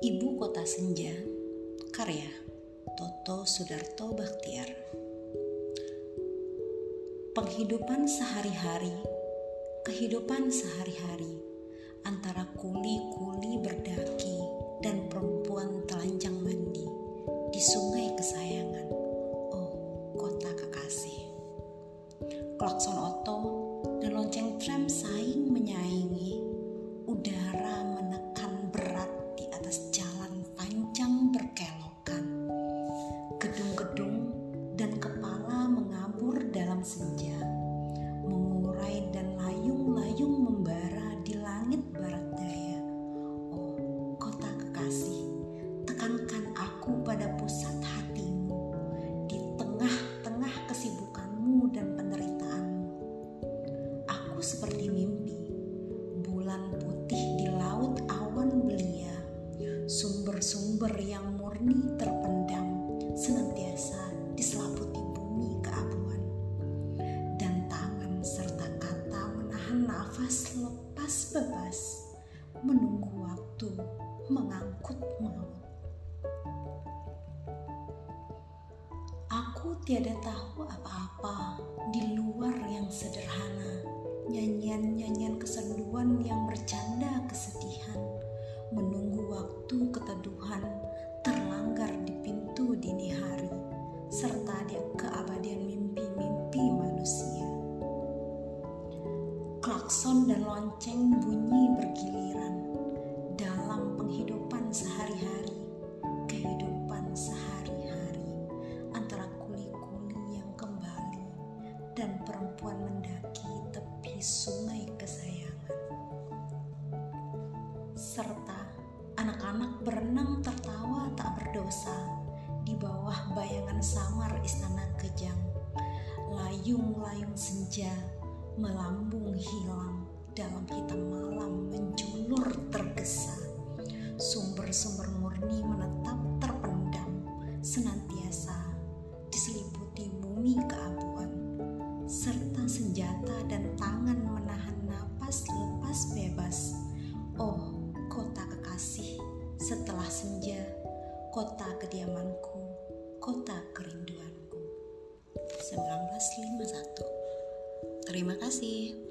Senja Karya Toto Sudarto Baktiar Penghidupan sehari-hari Kehidupan sehari-hari Antara kuli-kuli berdaki Dan perempuan telanjang mandi Di sungai kesayangan Oh, kota kekasih. Klakson oto dan lonceng tram saing menyaingi dalam senja, mengurai dan layung-layung membara di langit barat daya. Oh, kota kekasih, tekankan aku pada pusat hatimu di tengah-tengah kesibukanmu dan penderitaanmu. Aku seperti mimpi, bulan putih di laut awan belia, sumber-sumber yang murni terpendam menahan nafas lepas bebas, menunggu waktu mengangkut maut. Aku tiada tahu apa-apa di luar yang sederhana, nyanyian-nyanyian kesenduan yang bercanda Klakson dan lonceng bunyi bergiliran dalam penghidupan sehari-hari, kehidupan sehari-hari antara kuli-kuli yang kembali dan perempuan mendaki tepi sungai kesayangan. Serta anak-anak berenang tertawa tak berdosa di bawah bayangan samar istana kejang. Layung-layung senja melambung hilang dalam hitam malam menjulur tergesa. Sumber-sumber murni menetap terpendam senantiasa diseliputi bumi keabuan serta senjata dan tangan menahan napas lepas bebas. Oh, kota kekasih setelah senja, kota kediamanku, Terima kasih.